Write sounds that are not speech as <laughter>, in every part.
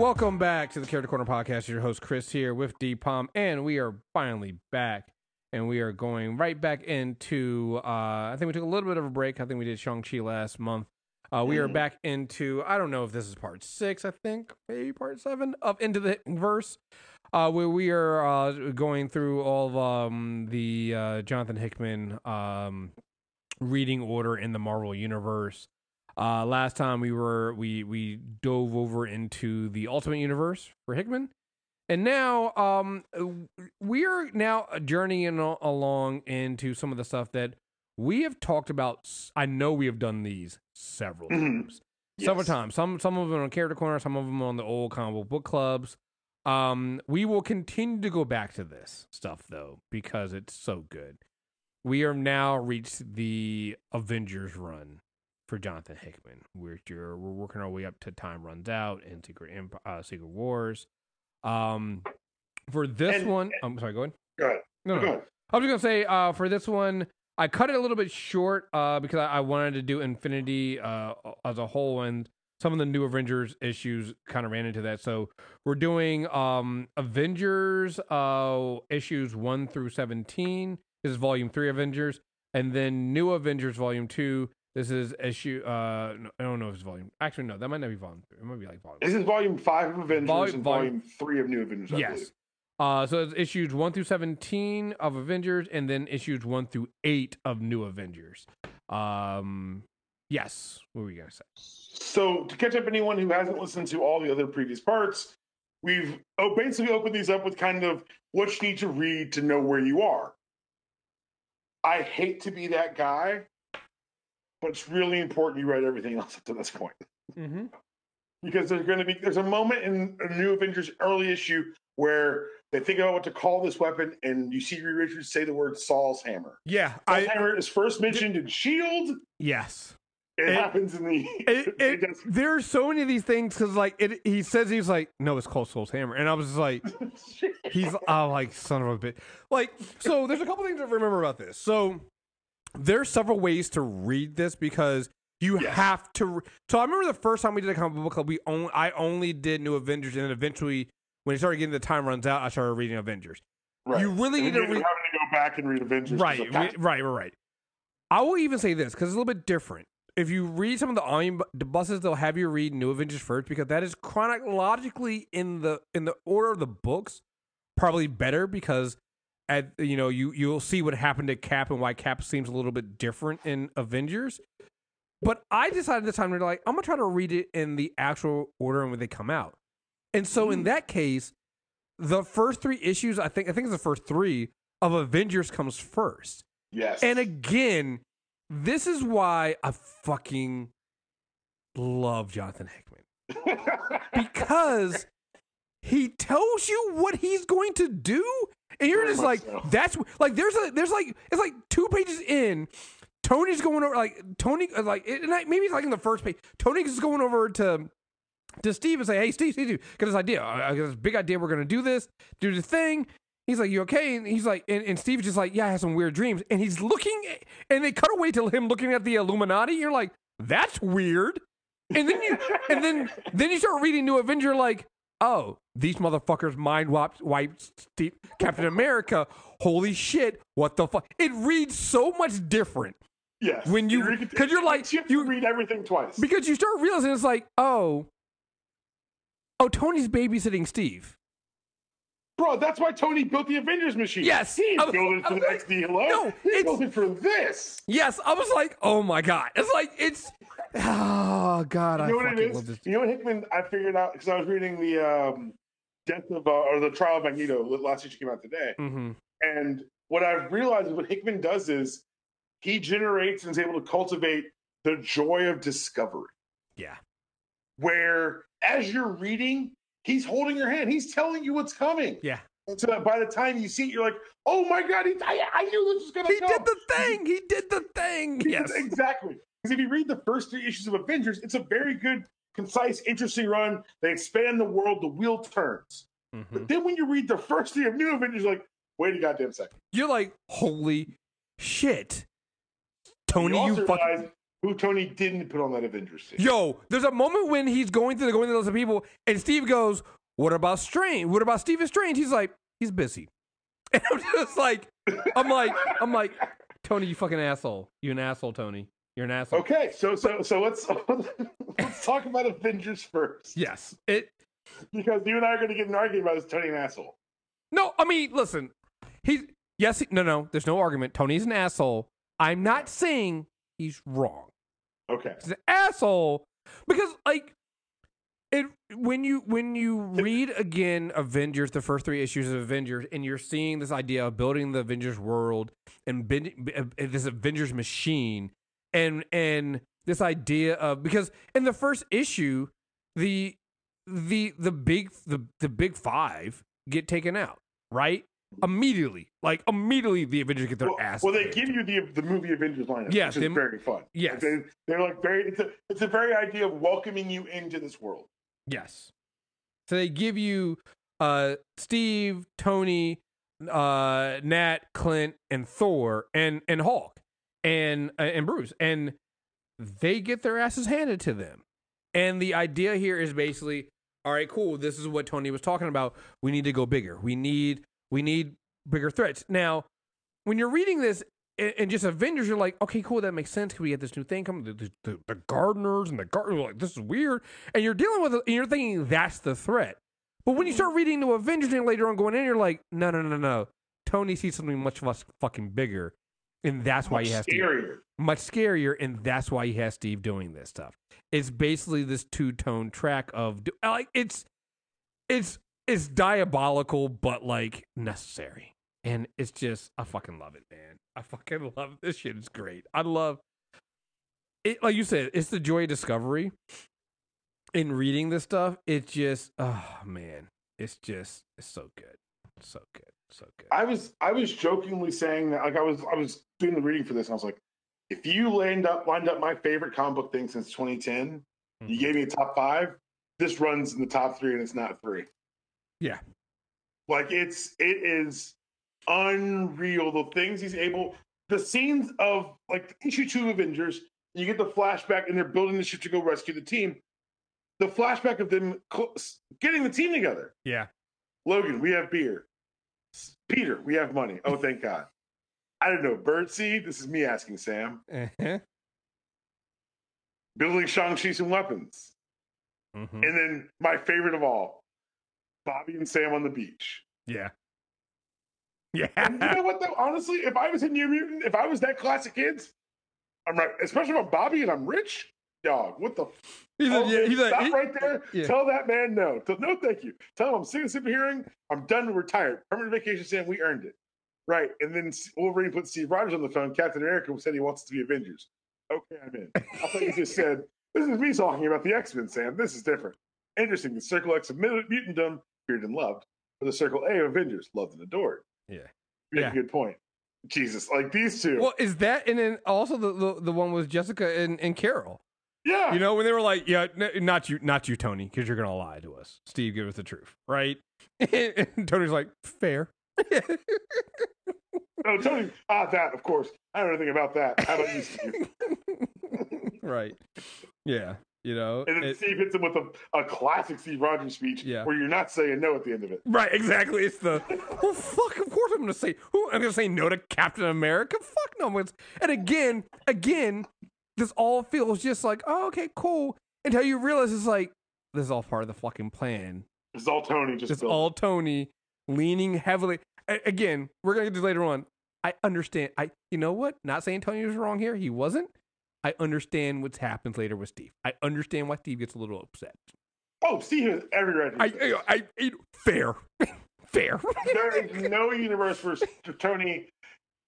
welcome back to the Character Corner podcast. Your host Chris here with D Palm, and we are finally back, and we are going right back into. Uh, I think we took a little bit of a break. I think we did Shang Chi last month. Uh, we are back into. I don't know if this is part six. I think maybe part seven of Into the Verse, uh, where we are uh, going through all of um, the uh, Jonathan Hickman um, reading order in the Marvel universe. Uh, last time we were we we dove over into the Ultimate Universe for Hickman, and now um we are now journeying along into some of the stuff that we have talked about. I know we have done these several Mhm. times, several times. Some some of them on Character Corner, some of them on the old comic book clubs. Um, we will continue to go back to this stuff though because it's so good. We are now reached the Avengers run for Jonathan Hickman. We're we're working our way up to Time Runs Out and Secret Emp- uh, Secret Wars. Um, for this And- one, I'm sorry. Go ahead. Go ahead. No, no, Go ahead. I was gonna say uh, for this one, I cut it a little bit short uh, because I, I wanted to do Infinity uh, as a whole, and some of the new Avengers issues kind of ran into that. So we're doing um, Avengers uh, issues one through seventeen. This is Volume Three Avengers, and then New Avengers Volume Two. This is issue. Uh, no, I don't know if it's volume. Actually, no, that might not be volume. Three. It might be like volume. This is volume five of Avengers Volume- and volume- volume three of New Avengers. I yes. believe. Uh, so it's issues one through seventeen of Avengers, and then issues one through eight of New Avengers. Um, yes. What were you gonna say? So to catch up anyone who hasn't listened to all the other previous parts, we've oh, basically opened these up with kind of what you need to read to know where you are. I hate to be that guy, but it's really important you write everything else up to this point. Mm-hmm. because there's going to be there's a moment in a new Avengers early issue where they think about what to call this weapon, and you see Reed Richards say the word Sol's hammer. Yeah, Sol's I hammer is first mentioned in Shield. yes. It, It- happens in the. It, <laughs> it, does- there's so many of these things because like it, he says he's like no, it's called Sol's Hammer, and I was just like <laughs> he's oh like son of a bit like so there's a couple things to remember about this so there's several ways to read this because you Yes. have to re- so i remember the first time we did a comic book club we only i only did new avengers and then eventually when it started getting the time runs out i started reading avengers right. you really need to read having to go back and read Avengers. right we- right right right i will even say this because it's a little bit different if you read some of the omnibus buses they'll have you read new avengers first because that is chronologically in the in the order of the books probably better because at you know you you'll see what happened to cap and why cap seems a little bit different in avengers but i decided this time to like i'm gonna try to read it in the actual order in which they come out and so in Mm. that case the first three issues i think i think it's the first three of avengers comes first Yes. and again, this is why I fucking love Jonathan Hickman <laughs> because he tells you what he's going to do, and you're Very just like, so. that's like there's a there's like it's like two pages in. Tony's going over like Tony uh, like it, and I, maybe it's like in the first page. Tony's going over to to Steve and say, "Hey, Steve, Steve, Steve got this idea. I I got this big idea. We're gonna do this, do the thing." He's like, "You okay?" And he's like, and, and Steve's just like, "Yeah, I have some weird dreams." And he's looking, at, and they cut away to him looking at the Illuminati. You're like, "That's weird." And then you, and then then you start reading New Avenger, like, "Oh, these motherfuckers mind wiped, wiped Steve, Captain America. Holy shit, what the fuck?" It reads so much different yes. when you- 'cause you're like- you you- read everything twice. because you start realizing it's like, oh, oh, Tony's babysitting Steve. Bro, that's why Tony built the Avengers machine. Yes. He I didn't build it for the like, next D hello. no, he it's- built it for this. Yes, I was like, oh my god, it's like it's, oh god, I You know what fucking it is? this. You know what Hickman? I figured out because I was reading the um, death of uh, or the trial of Magneto last issue came out today, Mm-hmm. and what I've realized is what Hickman does is he generates and is able to cultivate the joy of discovery. Yeah, Where as you're reading, he's holding your hand, he's telling you what's coming. yeah. And so that by the time you see it, you're like, "Oh my god, he, I, I knew this was gonna He come." did the thing. He did the thing. Yes. exactly. Because if you read the first three issues of Avengers, it's a very good, concise, interesting run. They expand the world, the wheel turns. Mhm. But then when you read the first three of New Avengers, you're like, wait a goddamn second. You're like, holy shit, Tony, you you, fucking. Who Tony didn't put on that Avengers team. Yo, there's a moment when he's going through the going through those people, and Steve goes, "What about Strange? What about Stephen Strange?" He's like, "He's busy," <laughs> and I'm just like, I'm like, I'm like, Tony, you fucking asshole. You an asshole, Tony. You're an asshole. Okay, so so so let's <laughs> let's talk about Avengers first. Yes. It. Because you and I are going to get an argument about is Tony an asshole. No, I mean, listen. He's yes. He, no, no. There's no argument. Tony's an asshole. I'm not saying he's wrong. Okay. He's an asshole because like it when you when you read again Avengers, the first three issues of Avengers, and you're seeing this idea of building the Avengers world and uh, this Avengers machine, and and this idea of because in the first issue, the the the big the the big five get taken out right immediately like immediately the avengers get their well, ass well they kicked. give you the the movie avengers lineup Yes, which is very fun yes. they, they're like very it's a it's a very idea of welcoming you into this world Yes. So they give you uh Steve, Tony, uh Nat, Clint, and Thor and and Hulk and uh, and Bruce and they get their asses handed to them. And the idea here is basically all right, cool. This is what Tony was talking about. We need to go bigger. We need we need bigger threats. Now, when you're reading this and, just Avengers, you're like, okay, cool, that makes sense. Cause we get this new thing coming, the, the, the, the gardeners and the gardeners. Like, this is weird, and you're dealing with, it, and you're thinking that's the threat. But when you start reading the Avengers and later on going in, you're like, no, no, no, no. Tony sees something much less fucking bigger, and that's why Much he has to scarier much scarier, and that's why he has Steve doing this stuff. It's basically this two tone track of like it's it's it's diabolical, but like necessary, and it's just I fucking love it, man. I fucking <laughs> love this shit. It's great. I love it. Like you said, it's the joy of discovery. In reading this stuff, it's just oh man, it's just it's so good, so good, so good. i was i was jokingly saying that like i was i was doing the reading for this and i was like if you lined up lined up my favorite comic book thing since 2010 you Mhm. gave me a top five this runs in the top three and it's not three Yeah. Like it's it is unreal the things he's able the scenes of like issue two Avengers, you get the flashback and they're building the ship to go rescue the team. The flashback of them cl- getting the team together. yeah, Logan, we have beer. Peter, we have money. Oh, thank <laughs> God. I don't know. Birdseed, this is me asking Sam. uh-huh. Building Shang-Chi some weapons. Mhm. And then my favorite of all, Bobby and Sam on the beach. yeah, yeah. And you know what though? Honestly, if I was in New Mutant, if I was that classic kids, I'm right. Especially if I'm Bobby and I'm rich, dog. What the? f- He's Oh, yeah, he's like, stop he- right there. yeah. Tell that man no. Tell- no, thank you. Tell him I'm sick of superhearing. I'm done. and Retired. Permanent vacation. Sam, we earned it. Right. And then Wolverine put Steve Rogers on the phone. Captain America said he wants us to be Avengers. Okay, I'm in. I thought you just <laughs> said this is me talking about the X Men. Sam, this is different. Interesting. The Circle X of Mut- Mutantdom, feared and loved, or the Circle A Avengers, loved and adored. Yeah. Yeah. a good point. Jesus, like these two. Well, is that and then also the the, the one with Jessica and, and Carol? yeah. You know when they were like, "Yeah, n- not you, not you, Tony, because you're gonna lie to us." Steve, give us the truth, right? <laughs> and Tony's like, "Fair." <laughs> Oh, Tony. Ah, that, of course. I don't know anything about that. How about you, Steve? <laughs> right? Yeah, you know. And then it- Steve hits him with a, a classic Steve Rogers speech Yeah. where you're not saying no at the end of it. Right, exactly. It's the well, fuck. Of course, I'm gonna say. Who I'm gonna say no to Captain America. Fuck no. It's, and again, again, this all feels just like, oh, okay, cool. Until you realize it's like this is all part of the fucking plan. It's all Tony just It's built. all Tony leaning heavily. A- again, we're gonna get this later on. I understand. I, you know what? Not saying Tony was wrong here. He wasn't. I understand what's happened later with Steve. I understand why Steve gets a little upset. Oh, Steve has every right I. I, I, fair, <laughs> fair. There is <laughs> no universe where Tony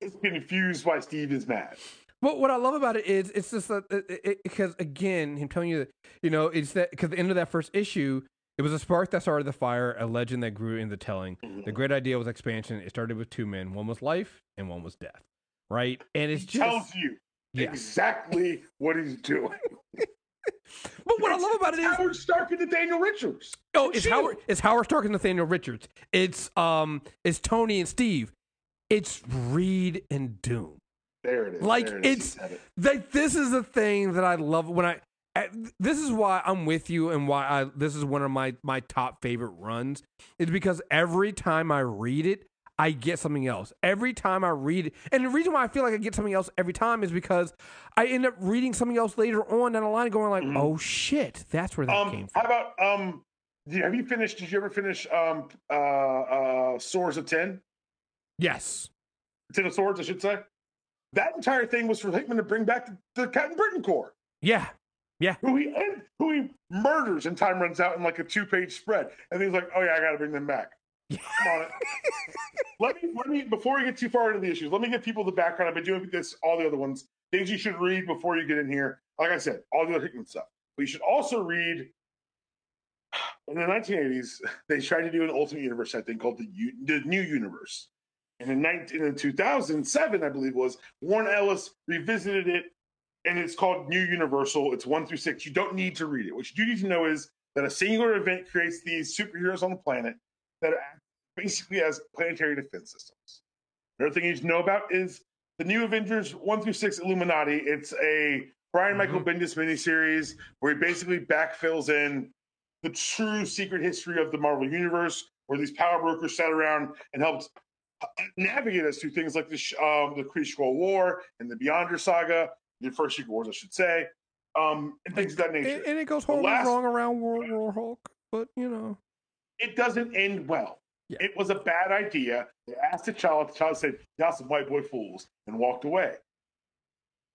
is confused why Steve is mad. But what I love about it is it's just that because again, him telling you that you know it's that because the end of that first issue, it was a spark that started the fire, a legend that grew in the telling. The mm-hmm. great idea was expansion. It started with two men. One was life, and one was death. Right, and it's He just tells you yeah. exactly what he's doing. <laughs> But what I love about it It's Howard Stark and Nathaniel Richards. oh, it's. Howard, it's Howard Stark and Nathaniel Richards. It's um, it's Tony and Steve. It's Reed and Doom. There it is. Like, it is. it's- it. Like this is the thing that I love when I. This is why I'm with you, and why I. This is one of my my top favorite runs. Is because every time I read it, I get something else. Every time I read it, and the reason why I feel like I get something else every time is because I end up reading something else later on down the line, going like, Mhm. "Oh shit, that's where that came Um, from." how about um? Have you finished? Did you ever finish um uh uh Swords of Ten? Yes, Ten of Swords, I should say. That entire thing was for Hickman to bring back the, the Captain Britain Corps, yeah, Yeah. who he and who he murders, and time runs out in like a two-page spread, and he's like, "Oh yeah, I got to bring them back." On. let me let me before we get too far into the issues, let me give people the background. I've been doing this, all the other ones, things you should read before you get in here. Like I said, all the other Hickman stuff. But you should also read. In the 1980s, <laughs> they tried to do an Ultimate Universe set thing called the, U- the New Universe. And in, 19, in 2007, I believe it was, Warren Ellis revisited it, and it's called New Universal. It's one through six. You don't need to read it. What you do need to know is that a singular event creates these superheroes on the planet that act basically as planetary defense systems. Another thing you need to know about is the New Avengers one through six Illuminati. It's a Brian Michael Bendis miniseries where he basically backfills in the true secret history of the Marvel Universe, where these power brokers sat around and helped navigate us through things like the um, the Kree Skrull War and the Beyonder Saga, the first Secret Wars, I should say, um, and things of that nature. and, and it goes horribly last- wrong around World War Hulk, but you know, it doesn't end well. Yeah. It was a bad idea. They asked T'Challa. T'Challa said, "Y'all some white boy fools," and walked away.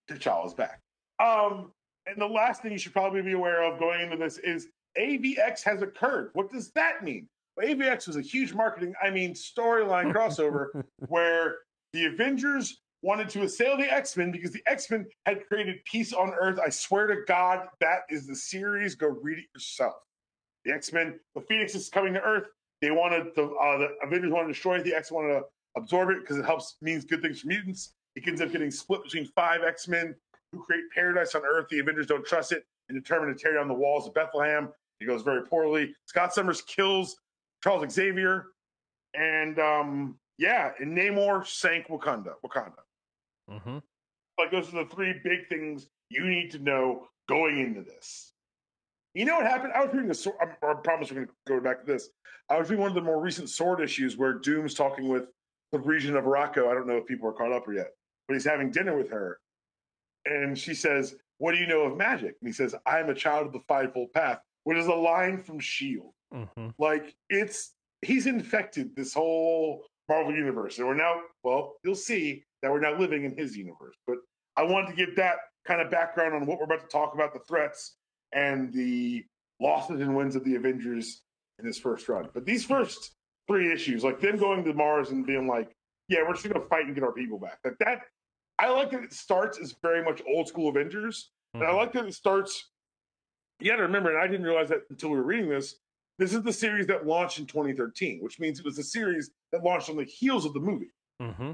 T'Challa's back. Um, and the last thing you should probably be aware of going into this is AVX has occurred. What does that mean? Well, AVX was a huge marketing, I mean, storyline crossover <laughs> where the Avengers wanted to assail the X Men because the X Men had created peace on Earth. I swear to God, that is the series. Go read it yourself. The X Men, the Phoenix is coming to Earth. They wanted the, uh, the Avengers wanted to destroy it. The X wanted to absorb it because it helps means good things for mutants. It ends up getting split between five X Men who create paradise on Earth. The Avengers don't trust it and determine to tear down the walls of Bethlehem. It goes very poorly. Scott Summers kills Charles Xavier, and um, yeah, and Namor sank Wakanda. Wakanda. mm-hmm. Like those are the three big things you need to know going into this. You know what happened? I was reading the sword. I, I promise we're going to go back to this. I was reading one of the more recent sword issues where Doom's talking with the region of Morocco. I don't know if people are caught up or yet, but he's having dinner with her, and she says, "What do you know of magic?" And he says, "I am a child of the fivefold path," which is a line from Shield. Mm-hmm. Like it's he's infected this whole Marvel universe, and we're now well, you'll see that we're now living in his universe. But I wanted to give that kind of background on what we're about to talk about, the threats and the losses and wins of the Avengers in this first run. But these first three issues, like them going to Mars and being like, "Yeah, we're just gonna fight and get our people back," like that. I like that it starts as very much old school Avengers, and I like that it starts. You got to remember, and I didn't realize that until we were reading this. This is the series that launched in 2013, which means it was a series that launched on the heels of the movie. Mm-hmm.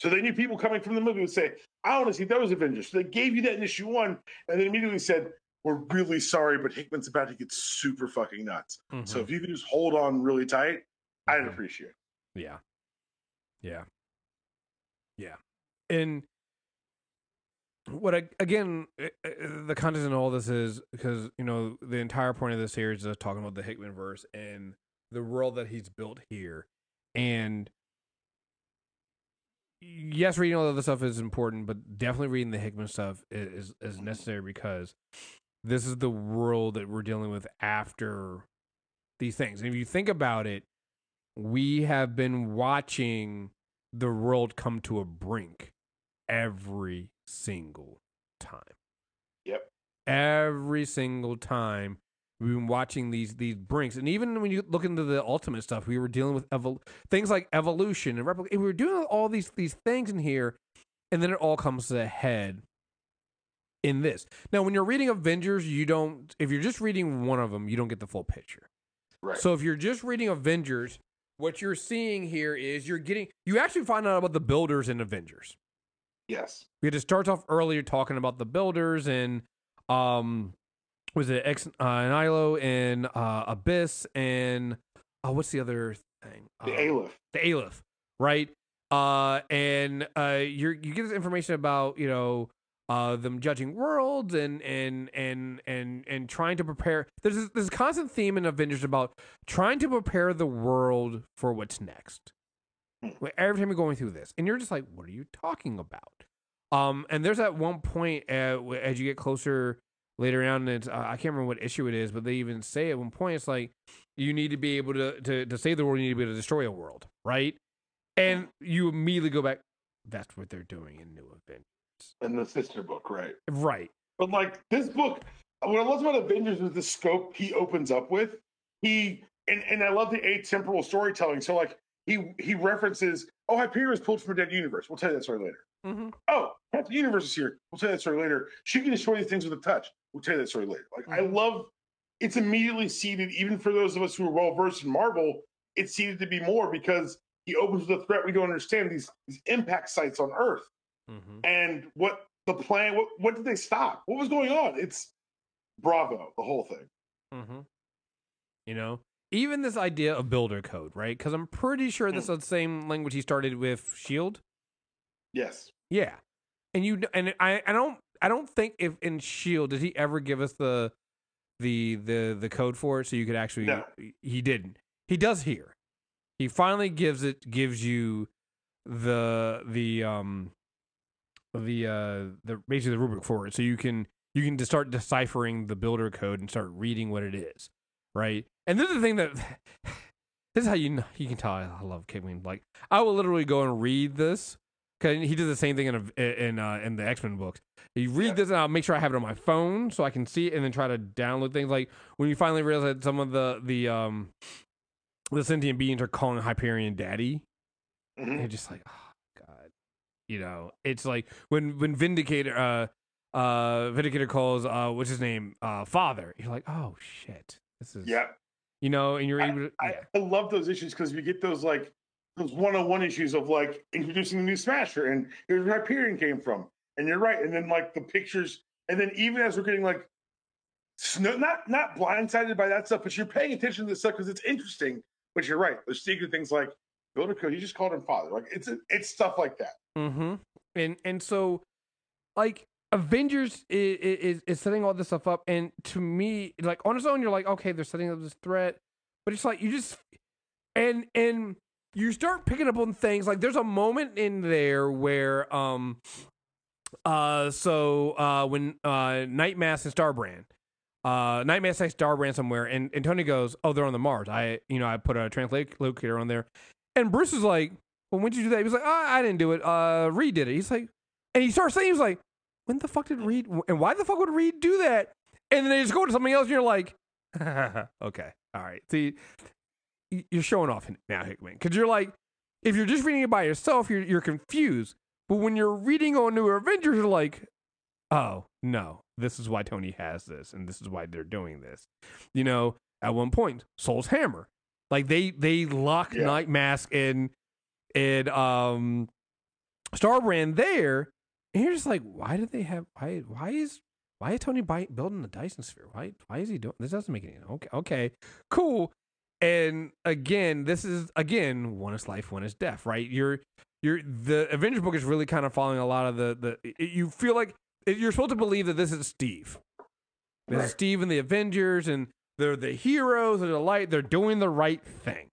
So they knew people coming from the movie would say, I want to see those Avengers. So they gave you that in issue one, and then immediately said, We're really sorry, but Hickman's about to get super fucking nuts. Mm-hmm. So if you could just hold on really tight, I'd Mhm. appreciate it. Yeah. Yeah. Yeah. And what I, again, uh, uh, the content in all this is because, you know, the entire point of this series is talking about the Hickman verse and the world that he's built here. And yes, reading all the other stuff is important, but definitely reading the Hickman stuff is, is necessary because this is the world that we're dealing with after these things. And if you think about it, we have been watching the world come to a brink every single time. Yep. Every single time we've been watching these these brinks, and even when you look into the ultimate stuff, we were dealing with evol- things like evolution and replica. We were doing all these these things in here, and then it all comes to a head in this. Now, when you're reading Avengers, you don't. If you're just reading one of them, you don't get the full picture. Right. So if you're just reading Avengers, what you're seeing here is you're getting you actually find out about the builders in Avengers. yes. We had to start off earlier talking about the builders and um was it X uh Nilo and uh Abyss and uh what's the other thing? The Uh, Aleph. the Aleph, right? Uh, and uh, you're you get this information about you know uh them judging worlds and and and and and trying to prepare. There's this, this constant theme in Avengers about trying to prepare the world for what's next. Hmm. Every time you're going through this, and you're just like, what are you talking about? Um, and there's at one point uh, as you get closer later on, and it's, uh, I can't remember what issue it is, but they even say at one point it's like you need to be able to to to save the world, you need to be able to destroy a world, right? And you immediately go back. That's what they're doing in New Avengers, in the sister book, right? right? But like this book, what I love about Avengers is the scope he opens up with. He and, and I love the atemporal storytelling. So like he he references, oh, Hyperion was pulled from a dead universe. We'll tell you that story later. Mm-hmm. Oh, Captain Universe is here. We'll tell you that story later. She can destroy these things with a touch. We'll tell you that story later. Like I Mhm. love it's immediately seeded, even for those of us who are well versed in Marvel, it's seeded to be more because he opens with a threat we don't understand, these these impact sites on Earth Mm-hmm. and what the plan what what did they stop what was going on it's bravo the whole thing Mm-hmm. You know, even this idea of builder code, right? Because I'm pretty sure this is the same language he started with Shield. yes Yeah, and you and I I don't I don't think if in Shield did he ever give us the the the the code for it so you could actually No. he didn't he does here he finally gives it gives you the the um the uh the basically the rubric for it so you can you can just start deciphering the builder code and start reading what it is right and this is the thing that <sighs> this is how you know you can tell I love Kingwing like I will literally go and read this because he did the same thing in a, in uh, in the X Men books. You read Yeah. this and I'll make sure I have it on my phone so I can see it and then try to download things. Like when you finally realize that some of the the um the sentient beings are calling Hyperion Daddy, Mhm. you're just like, oh you know. It's like when when Vindicator uh uh Vindicator calls uh what's his name uh Father. You're like, oh shit, this is yeah you know, and you're able to I, yeah. I love those issues because we get those like those one-on-one issues of like introducing the new smasher and here's where hyperion came from and you're right and then like the pictures and then even as we're getting like sno- not not blindsided by that stuff but you're paying attention to this stuff because it's interesting but you're right there's secret things like code you just called him father like it's it's stuff like that Mm-hmm. And and so, like Avengers is, is is setting all this stuff up, and to me, like on its own, you're like, okay, they're setting up this threat, but it's like you just and and you start picking up on things. Like there's a moment in there where um uh so uh when uh Nightmask and Starbrand. Uh, Nightmare takes Starbrand somewhere, and, and Tony goes, "Oh, they're on the Mars." I, you know, I put a translator on there, and Bruce is like, well, when did you do that? He was like, oh, I didn't do it. Uh, Reed did it. He's like, and he starts saying, he was like, when the fuck did Reed, and why the fuck would Reed do that? And then they just go to something else, and you're like, <laughs> okay, all right. See, you're showing off now, Hickman, because you're like, if you're just reading it by yourself, you're you're confused. But when you're reading on New Avengers, you're like, oh no, this is why Tony has this, and this is why they're doing this. You know, at one point, Sol's Hammer, like they they lock Yeah. Night Mask and and um Starbrand there, and you're just like, why do they have why why is why is Tony building the Dyson sphere? Why why is he doing this? Doesn't make any okay okay cool. And again, this is again one is life, one is death, right? You're you're the Avengers book is really kind of following a lot of the the. it- you feel like you're supposed to believe that this is Steve. This is Steve and the Avengers, and they're the heroes. They're the light. They're doing the right thing,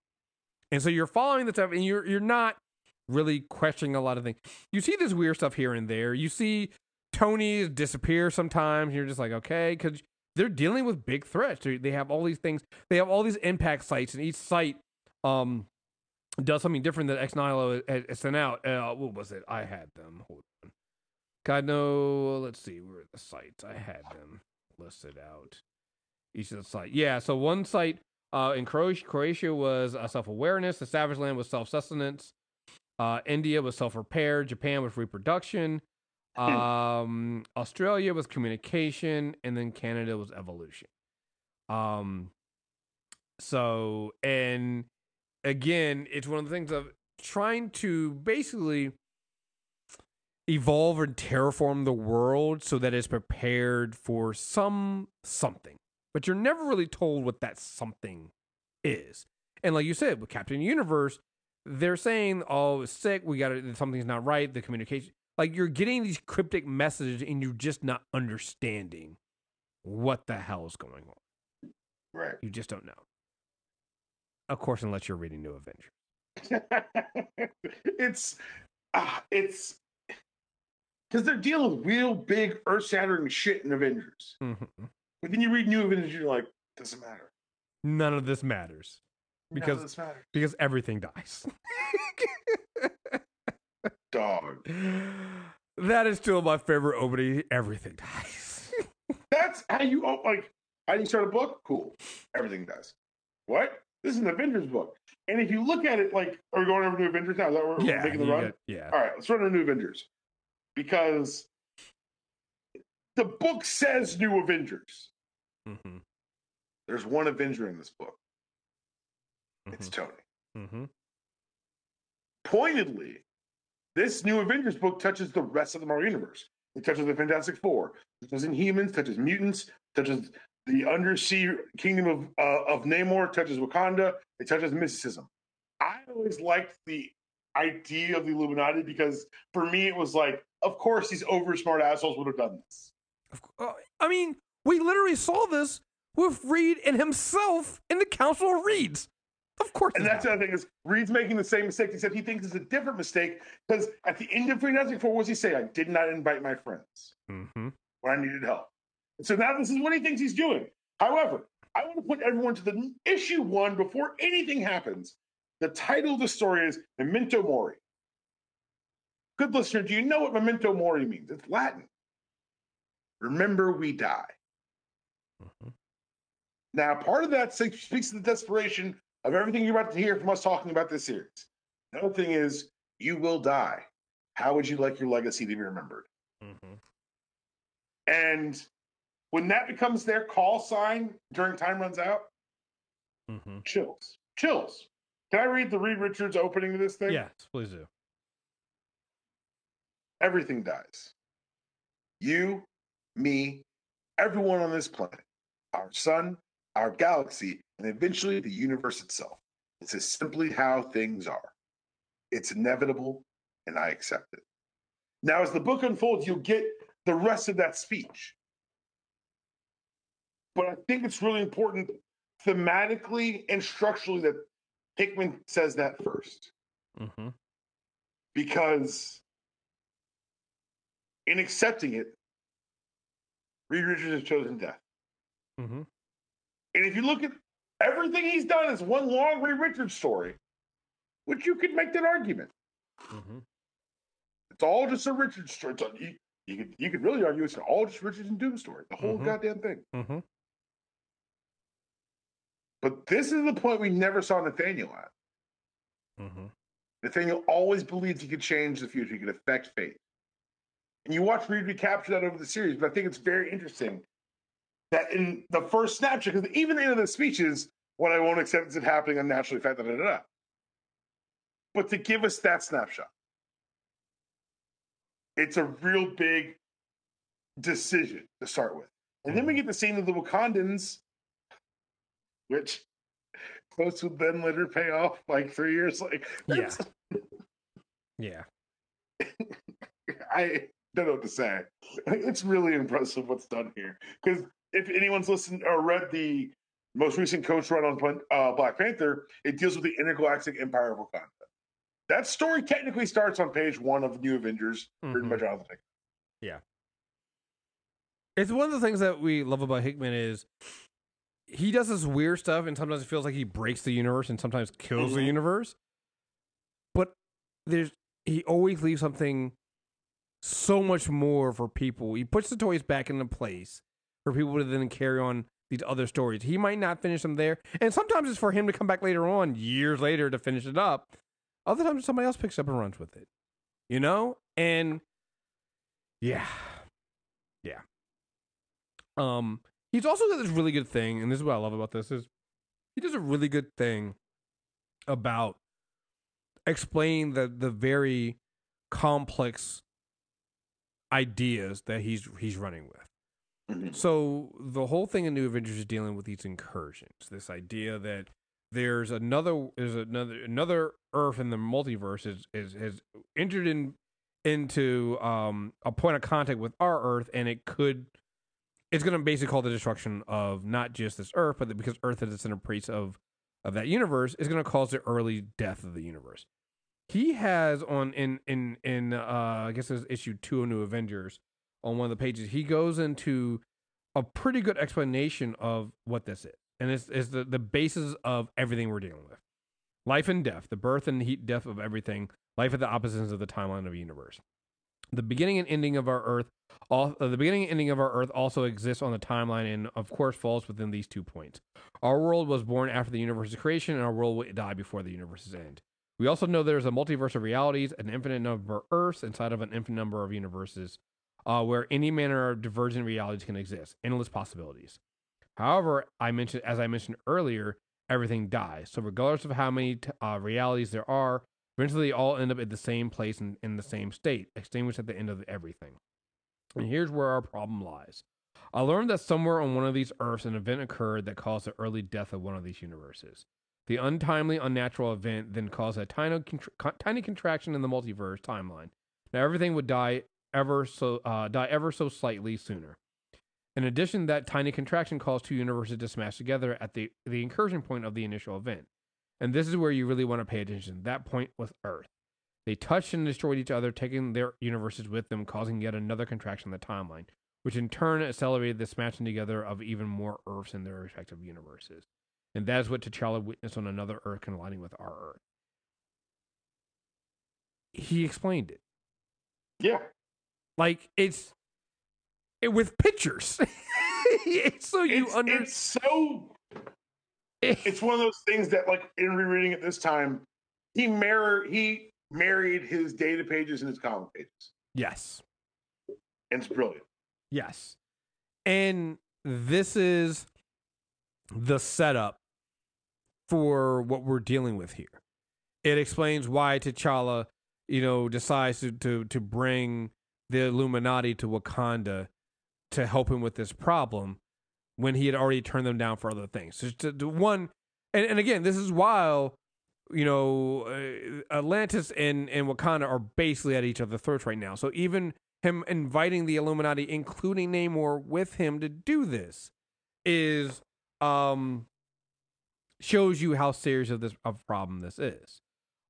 and so you're following the stuff, and you're you're not really questioning a lot of things. You see this weird stuff here and there. You see Tony disappear sometimes. You're just like, okay, because they're dealing with big threats. They have all these things. They have all these impact sites, and each site um does something different that Ex Nihilo had sent out. Uh, what was it? I had them. Hold on. God no. Let's see. Where are the sites? I had them listed out. Each of the site. Yeah. So one site uh, in Croatia, Croatia was uh, self awareness. The Savage Land was self sustenance. Uh, India was self repair. Japan was reproduction. <laughs> Um, Australia was communication, and then Canada was evolution. Um, so and again, it's one of the things of trying to basically evolve and terraform the world so that it's prepared for some something. But you're never really told what that something is. And like you said, with Captain Universe, they're saying, "Oh, it's sick. We got something's not right. The communication." Like you're getting these cryptic messages, and you're just not understanding what the hell is going on. Right. You just don't know. Of course, unless you're reading New Avengers. <laughs> it's uh, it's because they're dealing with real big earth shattering shit in Avengers. Mhm. But then you read New Avengers, you're like, doesn't matter. None of this matters Because- this matters. because everything dies. <laughs> dog. that is still my favorite opening. Everything dies. <laughs> That's how you oh, like. How do you start a book? Cool. Everything does. What? This is an Avengers book. And if you look at it, like, are we going over to Avengers now? Is that where we're making the run? got- yeah. All right, let's run to New Avengers because the book says New Avengers. Mm-hmm. There's one Avenger in this book. It's Tony. Mm-hmm. Pointedly, this New Avengers book touches the rest of the Marvel Universe. It touches the Fantastic Four, it touches Inhumans, touches mutants, touches the undersea kingdom of uh, of Namor, touches Wakanda, it touches mysticism. I always liked the idea of the Illuminati because for me it was like, of course these over smart assholes would have done this. Uh, I mean, we literally saw this with Reed and himself in the Council of Reeds. Of course, And that's the other thing is Reed's making the same mistake, except he thinks it's a different mistake because at the end of Fantastic Four, what does he say? I did not invite my friends. mm-hmm. when I needed help. And so now this is what he thinks he's doing. However, I want to put everyone to the issue one before anything happens. The title of the story is Memento Mori. Good listener, do you know what Memento Mori means? It's Latin. Remember, we die. Mhm. Now, part of that speaks to the desperation of everything you're about to hear from us talking about this series. Another thing is, you will die. How would you like your legacy to be remembered? Mm-hmm. And when that becomes their call sign during time runs out, Mm-hmm. chills. Chills. Can I read the Reed Richards opening to this thing? Yes, please do. Everything dies. You, me, everyone on this planet, our sun, our galaxy, and eventually the universe itself. This is simply how things are. It's inevitable, and I accept it. Now, as the book unfolds, you'll get the rest of that speech. But I think it's really important thematically and structurally that Hickman says that first Mm-hmm. because in accepting it, Reed Richards has chosen death. Mm-hmm. And if you look at everything he's done is one long Reed Richards story, which you could make that argument. Mm-hmm. It's all just a Richards story. A- you, you could you could really argue it's all just Richards and Doom story, the whole Mhm. goddamn thing. Mm-hmm. But this is the point we never saw Nathaniel at. Mm-hmm. Nathaniel always believed he could change the future, he could affect fate. And you watch Reed recapture that over the series, but I think it's very interesting that in the first snapshot, because even the end of the speech is what I won't accept is it happening unnaturally, da, da, da, da. But to give us that snapshot, it's a real big decision to start with. And then we mm-hmm. get the scene of the Wakandans, which close would then later pay off like three years like Yeah. <laughs> Yeah. I don't know what to say. It's really impressive what's done here. Because if anyone's listened or read the most recent Coates run on uh, Black Panther, it deals with the intergalactic empire of Wakanda. That story technically starts on page one of New Avengers, written by Mhm. Jonathan Hickman. Yeah, it's one of the things that we love about Hickman is he does this weird stuff, and sometimes it feels like he breaks the universe, and sometimes kills the Mhm. universe. But there's he always leaves something so much more for people. He puts the toys back into place for people to then carry on these other stories. He might not finish them there, and sometimes it's for him to come back later on, years later, to finish it up. Other times, somebody else picks up and runs with it. You know, and yeah, yeah. Um, he's also got this really good thing, and this is what I love about this is he does a really good thing about explaining the the very complex ideas that he's he's running with. So the whole thing in New Avengers is dealing with these incursions. This idea that there's another there's another another Earth in the multiverse is is has entered in into um a point of contact with our Earth, and it could it's going to basically call the destruction of not just this Earth, but because Earth is the centerpiece of of that universe, is going to cause the early death of the universe. He has on in in in uh I guess it's issue two of New Avengers on one of the pages. He goes into a pretty good explanation of what this is, and it's, it's the the basis of everything we're dealing with: life and death, the birth and heat death of everything, life at the opposites of the timeline of the universe. The beginning and ending of our Earth, all uh, the beginning and ending of our Earth also exists on the timeline, and of course falls within these two points. Our world was born after the universe's creation, and our world will die before the universe's end. We also know there's a multiverse of realities, an infinite number of Earths inside of an infinite number of universes, uh, where any manner of divergent realities can exist, endless possibilities. However, I mentioned as I mentioned earlier, everything dies. So regardless of how many t- uh, realities there are, eventually they all end up at the same place and in the same state, extinguished at the end of everything. And here's where our problem lies. I learned that somewhere on one of these Earths, an event occurred that caused the early death of one of these universes. The untimely, unnatural event then caused a tiny, tiny contraction in the multiverse timeline. Now everything would die ever so uh, die ever so slightly sooner. In addition, that tiny contraction caused two universes to smash together at the the incursion point of the initial event. And this is where you really want to pay attention. That point was Earth. They touched and destroyed each other, taking their universes with them, causing yet another contraction in the timeline, which in turn accelerated the smashing together of even more Earths in their respective universes. And that is what T'Challa witnessed on another Earth colliding with our Earth. He explained it. Yeah. Like it's it, with pictures. <laughs> so you it's, under it's so <laughs> it's one of those things that like in rereading it this time, he mirror he married his data pages and his comic pages. Yes. And it's brilliant. Yes. And this is the setup for what we're dealing with here. It explains why T'Challa, you know, decides to to, to bring the Illuminati to Wakanda to help him with this problem when he had already turned them down for other things. So to, to one, and, and again, this is while you know uh, Atlantis and and Wakanda are basically at each other's throats right now. So even him inviting the Illuminati, including Namor, with him to do this, is um shows you how serious of this of problem this is.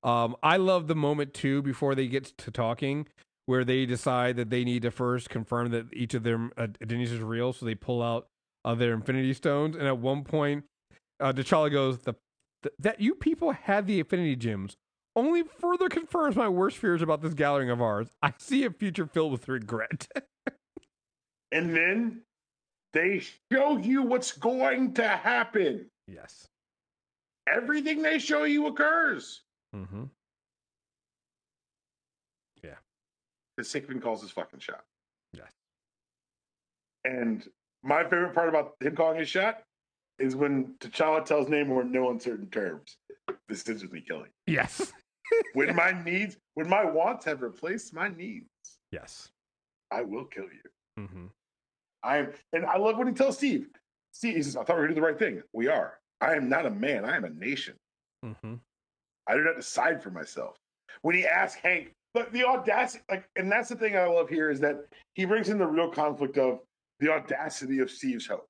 Um, I love the moment too before they get to talking where they decide that they need to first confirm that each of their uh, identities is real, so they pull out uh, their Infinity Stones, and at one point, uh, T'Challa goes, "The th- that you people had the Infinity Gems." Only further confirms my worst fears about this gathering of ours. I see a future filled with regret. <laughs> and then they show you what's going to happen. Yes. Everything they show you occurs. Mm-hmm. Yeah. The Hickman calls his fucking shot. Yes. And my favorite part about him calling his shot is when T'Challa tells Namor in no uncertain terms, "This is with me killing." Yes. <laughs> when my needs, when my wants have replaced my needs, yes, I will kill you. Mm-hmm. I am, and I love when he tells Steve, Steve, he says, "I thought we were doing the right thing. We are. I am not a man. I am a nation. Mm-hmm. I do not decide for myself." When he asks Hank, but the audacity, like, and that's the thing I love here is that he brings in the real conflict of the audacity of Steve's hope.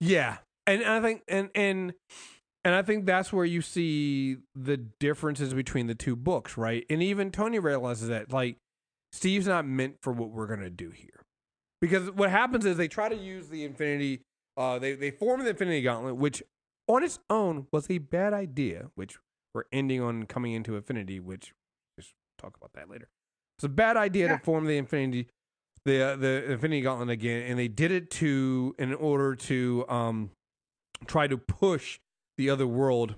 Yeah, and I think, and and and I think that's where you see the differences between the two books, right? And even Tony realizes that, like, Steve's not meant for what we're gonna do here, because what happens is they try to use the Infinity, uh, they they form the Infinity Gauntlet, which on its own was a bad idea, which we're ending on coming into Infinity, which just talk about that later. It's a bad idea yeah. to form the Infinity, the uh, the Infinity Gauntlet again, and they did it to in order to um try to push the other world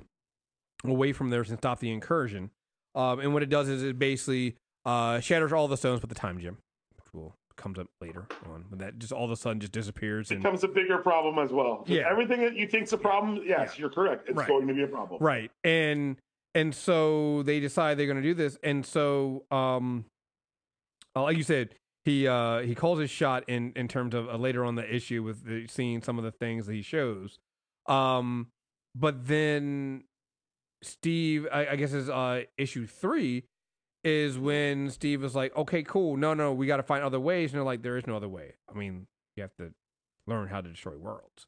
away from theirs and stop the incursion. Um, and what it does is it basically uh, shatters all the stones but the time gem, which will comes up later on. When that just all of a sudden just disappears. And, it becomes a bigger problem as well. Yeah. Everything that you think's a problem, yes, yeah. you're correct. It's right. going to be a problem. Right. And and so they decide they're going to do this. And so, um, uh, like you said, he uh he calls his shot in in terms of uh, later on the issue with the, seeing some of the things that he shows. Um, but then Steve, I, I guess is uh issue three, is when Steve is like, okay, cool, no, no, we got to find other ways, and they're like, there is no other way. I mean, you have to learn how to destroy worlds,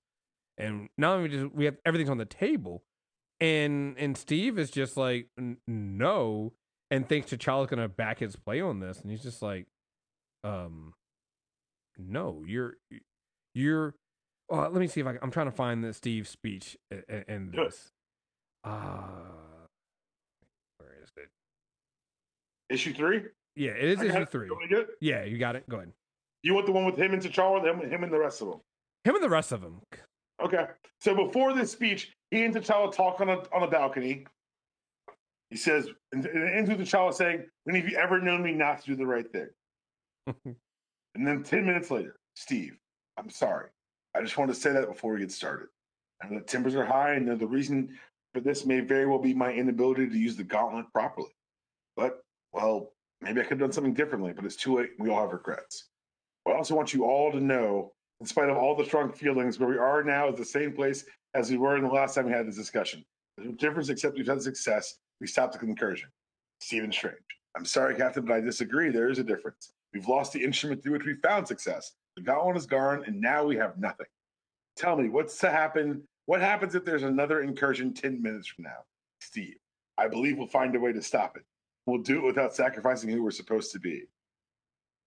and now we just we have everything's on the table, and and Steve is just like, "N- no, and thinks T'Challa's gonna back his play on this, and he's just like, um, no, you're you're. Uh, let me see if I, I'm trying to find the Steve speech in this. Uh, where is it? Issue three. Yeah, it is I issue three. You want me to get it? Yeah, you got it. Go ahead. You want the one with him and T'Challa, then him and the rest of them. Him and the rest of them. Okay. So before this speech, he and T'Challa talk on a on a balcony. He says, and it ends with T'Challa saying, "When have you ever known me not to do the right thing?" <laughs> and then ten minutes later, Steve, I'm sorry. I just wanted to say that before we get started. I know the timbers are high, and the reason for this may very well be my inability to use the gauntlet properly. But well, maybe I could have done something differently. But it's too late. We all have regrets. But I also want you all to know in spite of all the strong feelings, where we are now is the same place as we were in the last time we had this discussion. There's no difference except we've had success. We stopped the incursion. Stephen Strange. I'm sorry, Captain, but I disagree. There is a difference. We've lost the instrument through which we found success. The gauntlet is gone, and now we have nothing. Tell me, what's to happen? What happens if there's another incursion 10 minutes from now? Steve, I believe we'll find a way to stop it. We'll do it without sacrificing who we're supposed to be.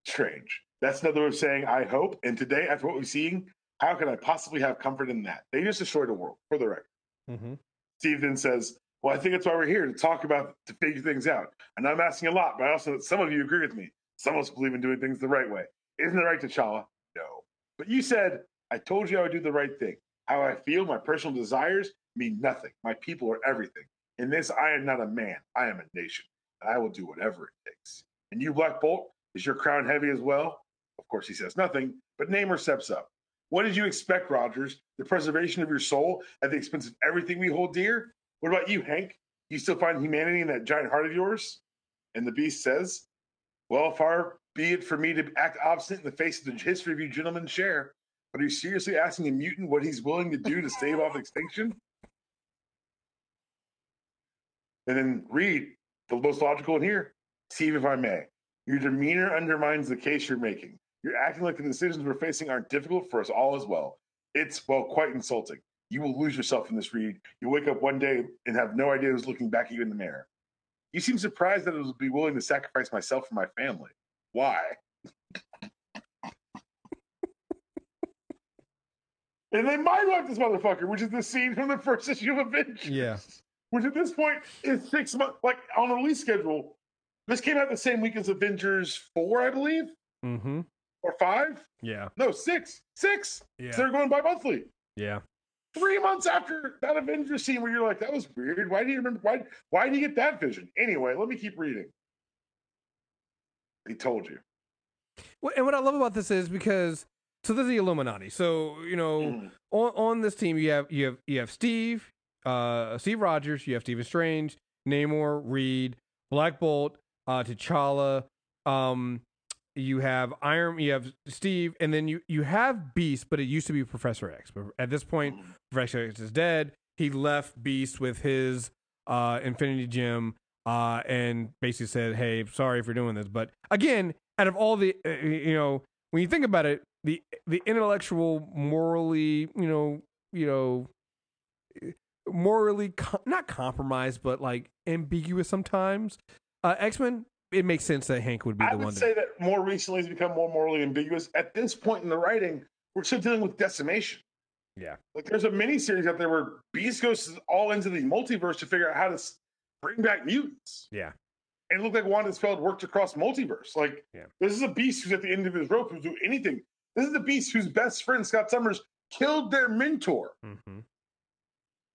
Strange. That's another way of saying I hope. And today, after what we've seen, how can I possibly have comfort in that? They just destroyed the world, for the record. Mm-hmm. Steve then says, Well, I think that's why we're here to talk about, to figure things out. And I'm asking a lot, but I also, some of you agree with me. Some of us believe in doing things the right way. Isn't it right, T'Challa? No. But you said, I told you I would do the right thing. How I feel, my personal desires mean nothing. My people are everything. In this, I am not a man, I am a nation. I will do whatever it takes. And you, Black Bolt, is your crown heavy as well? Of course, he says nothing, but Namor steps up. What did you expect, Rogers? The preservation of your soul at the expense of everything we hold dear? What about you, Hank? You still find humanity in that giant heart of yours? And the beast says, Well, far be it for me to act obstinate in the face of the history of you gentlemen share. But are you seriously asking a mutant what he's willing to do to stave off extinction? And then Reed the most logical in here. Steve, if I may, your demeanor undermines the case you're making. You're acting like the decisions we're facing aren't difficult for us all as well. It's, well, quite insulting. You will lose yourself in this Reed. You wake up one day and have no idea who's looking back at you in the mirror. You seem surprised that I would be willing to sacrifice myself for my family. Why? <laughs> and they mind wipe this motherfucker, which is the scene from the first issue of Avengers. Yeah. Which at this point is six months, like on a release schedule. This came out the same week as Avengers 4, I believe, Mm-hmm. or 5. Yeah. No, 6. 6. Yeah. So they're going bi monthly. Yeah. Three months after that Avengers scene where you're like, that was weird. Why do you remember? Why, why do you get that vision? Anyway, let me keep reading. He told you. Well, and what I love about this is because so this is the Illuminati. So you know, Mhm. on on this team you have you have you have Steve, uh, Steve Rogers, you have Stephen Strange, Namor, Reed, Black Bolt, uh, T'Challa. Um, you have Iron, you have Steve, and then you you have Beast, but it used to be Professor X. But at this point, Professor X is dead. He left Beast with his uh, Infinity Gem uh, and basically said, "Hey, sorry for doing this." But again, out of all the, uh, you know, when you think about it, the the intellectual, morally, you know, you know, morally co- not compromised, but like ambiguous sometimes. Uh, X Men, it makes sense that Hank would be I the would one. say to, that more recently has become more morally ambiguous. At this point in the writing, we're still dealing with decimation. yeah, Like there's a mini series out there where Beast goes all into the multiverse to figure out how to bring back mutants. yeah, And it looked like Wanda Spell worked across multiverse. Like Yeah. this is a beast who's at the end of his rope who'll do anything. This is the beast whose best friend Scott Summers killed their mentor. hmm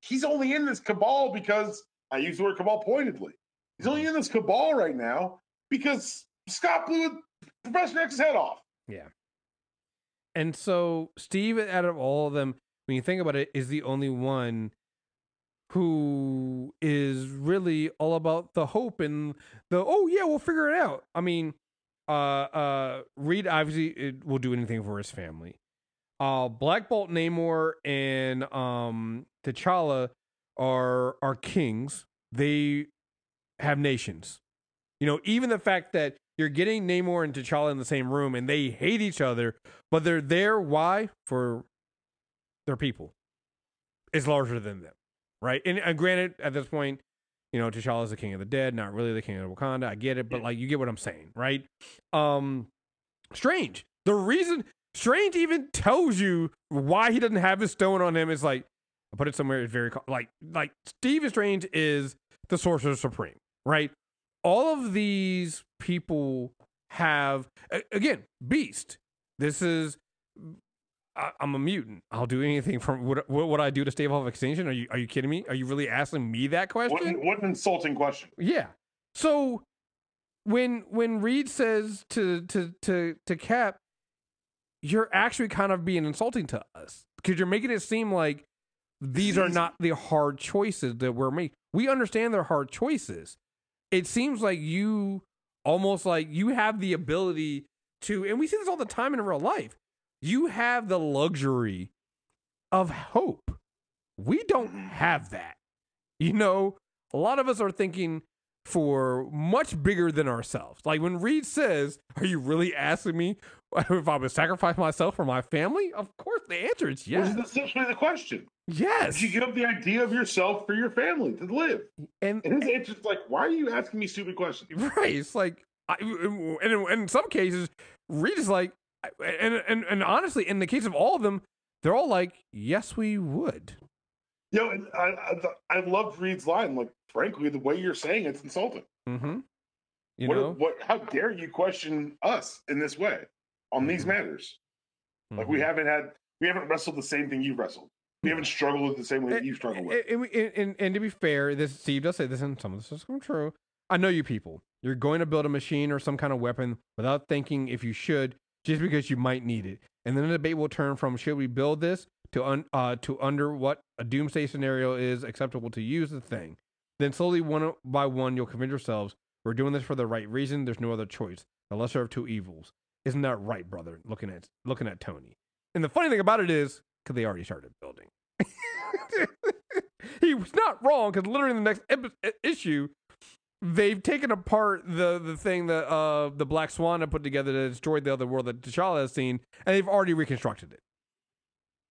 He's only in this cabal because I use the word cabal pointedly. He's only in this cabal right now because Scott blew Professor X's head off. yeah. And so Steve, out of all of them, when you think about it, is the only one who is really all about the hope and the oh yeah we'll figure it out. I mean, uh, uh, Reed obviously it will do anything for his family. Uh, Black Bolt, Namor, and um, T'Challa are are kings. They have nations. You know, even the fact that you're getting Namor and T'Challa in the same room and they hate each other, but they're there. Why? For their people is larger than them, right? And, and granted, at this point, you know, T'Challa is the king of the dead, not really the king of Wakanda. I get it, but like, you get what I'm saying, right? Um, Strange. The reason Strange even tells you why he doesn't have his stone on him is like, I put it somewhere. It's very like like Steve Strange is the sorcerer supreme, right? All of these people have again Beast. This is I, am a mutant. I'll do anything from what what would I do to stave off extinction? Are you are you kidding me? Are you really asking me that question? What an, what an insulting question. Yeah. So when when Reed says to to to to Cap, you're actually kind of being insulting to us because you're making it seem like these are not the hard choices that we're making. We understand they're hard choices. It seems like you almost like you have the ability to, and we see this all the time in real life. You have the luxury of hope. We don't have that. You know, a lot of us are thinking for much bigger than ourselves. Like when Reed says, Are you really asking me if I would sacrifice myself for my family? Of course, the answer is yes. This is essentially the question. Yes. Did You give up the idea of yourself for your family to live. And, and it's just like, why are you asking me stupid questions? <laughs> Right. It's like, I, and, in some cases, Reed is like, and, and, and honestly, in the case of all of them, they're all like, yes, we would. You know, I, I, I loved Reed's line. Like, frankly, the way you're saying it's insulting. Mm-hmm. You what, know, what? How dare you question us in this way on these mm-hmm. matters? Like mm-hmm. we haven't had, we haven't wrestled the same thing you've wrestled. We haven't struggled with the same way that you struggle with. And, and, and, and, to be fair, this Steve does say this, and some of this is true. I know you people. You're going to build a machine or some kind of weapon without thinking if you should, just because you might need it. And then the debate will turn from should we build this to un, uh, to under what a doomsday scenario is acceptable to use the thing. Then slowly, one by one, you'll convince yourselves we're doing this for the right reason. There's no other choice. The lesser of two evils. Isn't that right, brother? Looking at looking at Tony. And the funny thing about it is, because they already started building. <laughs> he was not wrong because literally in the next epi- issue, they've taken apart the the thing that uh the Black Swan had put together to destroy the other world that T'Challa has seen, and they've already reconstructed it.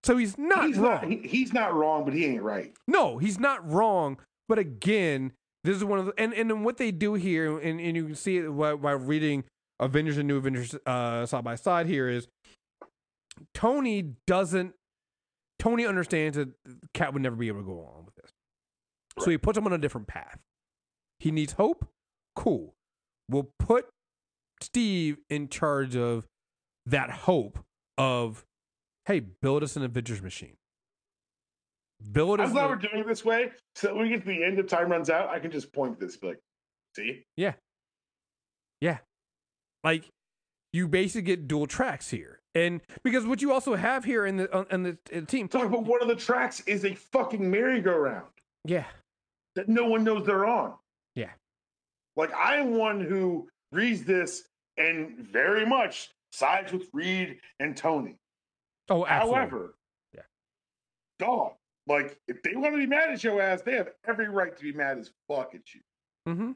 So he's not he's wrong. Not, he, he's not wrong, but he ain't right. No, he's not wrong. But again, this is one of the and and what they do here, and, and you can see it while, while reading Avengers and New Avengers uh, side by side here is Tony doesn't Tony understands that Cap would never be able to go on with this. Right. So he puts him on a different path. He needs hope. Cool. We'll put Steve in charge of that hope of, hey, build us an Avengers machine. Build. I'm glad we're doing it this way. So when we get to the end of time runs out, I can just point this, like, see? Yeah. Yeah. Like you basically get dual tracks here. And because what you also have here in the uh, in the, in the team, talk about one of the tracks is a fucking merry-go-round. Yeah, that no one knows they're on. Yeah, like I am one who reads this and very much sides with Reed and Tony. Oh, absolutely. however, yeah, dog. Like if they want to be mad at your ass, they have every right to be mad as fuck at you. Mm-hmm.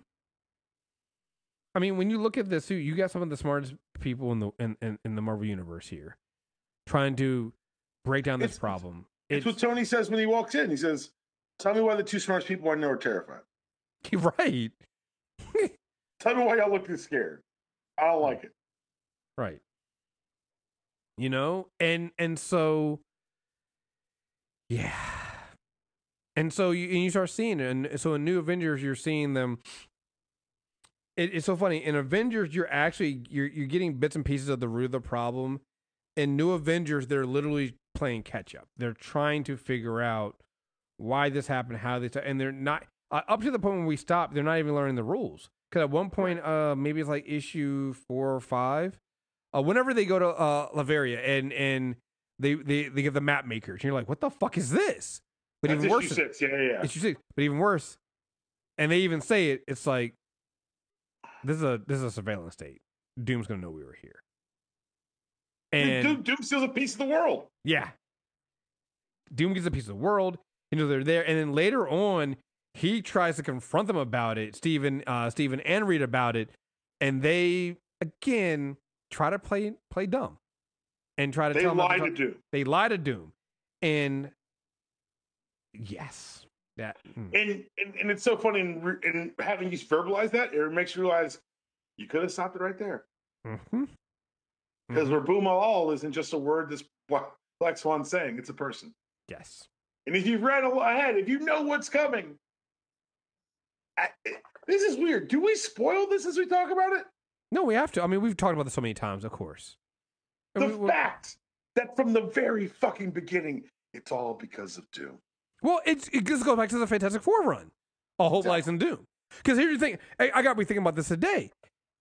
I mean, when you look at this, you got some of the smartest people in the in, in, in the Marvel universe here, trying to break down this it's, problem. It's, it's, what Tony says when he walks in. He says, "Tell me why the two smartest people I know are terrified." <laughs> Right. <laughs> Tell me why y'all look this scared. I don't like it. Right. You know, and and so, yeah. And so you and you start seeing it, and so in New Avengers, you're seeing them it, it's so funny in Avengers. You're actually you're you're getting bits and pieces of the root of the problem. In New Avengers, they're literally playing catch up. They're trying to figure out why this happened, how this, and they're not uh, up to the point when we stop. They're not even learning the rules. Because at one point, uh, maybe it's like issue four or five. Uh, whenever they go to uh, Latveria and and they, they they get the map makers, and you're like, what the fuck is this? But That's even worse, six. yeah, yeah, issue six. But even worse, and they even say it. It's like this is a this is a surveillance state. Doom's gonna know we were here. And Doom, Doom steals a piece of the world. Yeah. Doom gets a piece of the world. You know, they're there, and then later on, he tries to confront them about it. Stephen, uh, Stephen, and Reed about it, and they again try to play play dumb and try to They tell lie not to talk- do. They lie to Doom, and yes, that hmm. And, and and it's so funny and, re- and having you verbalize that, it makes you realize you could have stopped it right there. mm-hmm Because Mhm. where Rabum Alal isn't just a word this Bla- Black Swan's saying, it's a person. yes, And if you've read ahead, if you know what's coming, I, this is weird. Do we spoil this as we talk about it? no, we have to. I mean, we've talked about this so many times, of course. The we- fact that from the very fucking beginning, it's all because of Doom. Well, it's it just goes back to the Fantastic Four run. All hope lies in doom. Because here's the thing, I, I got be thinking about this today.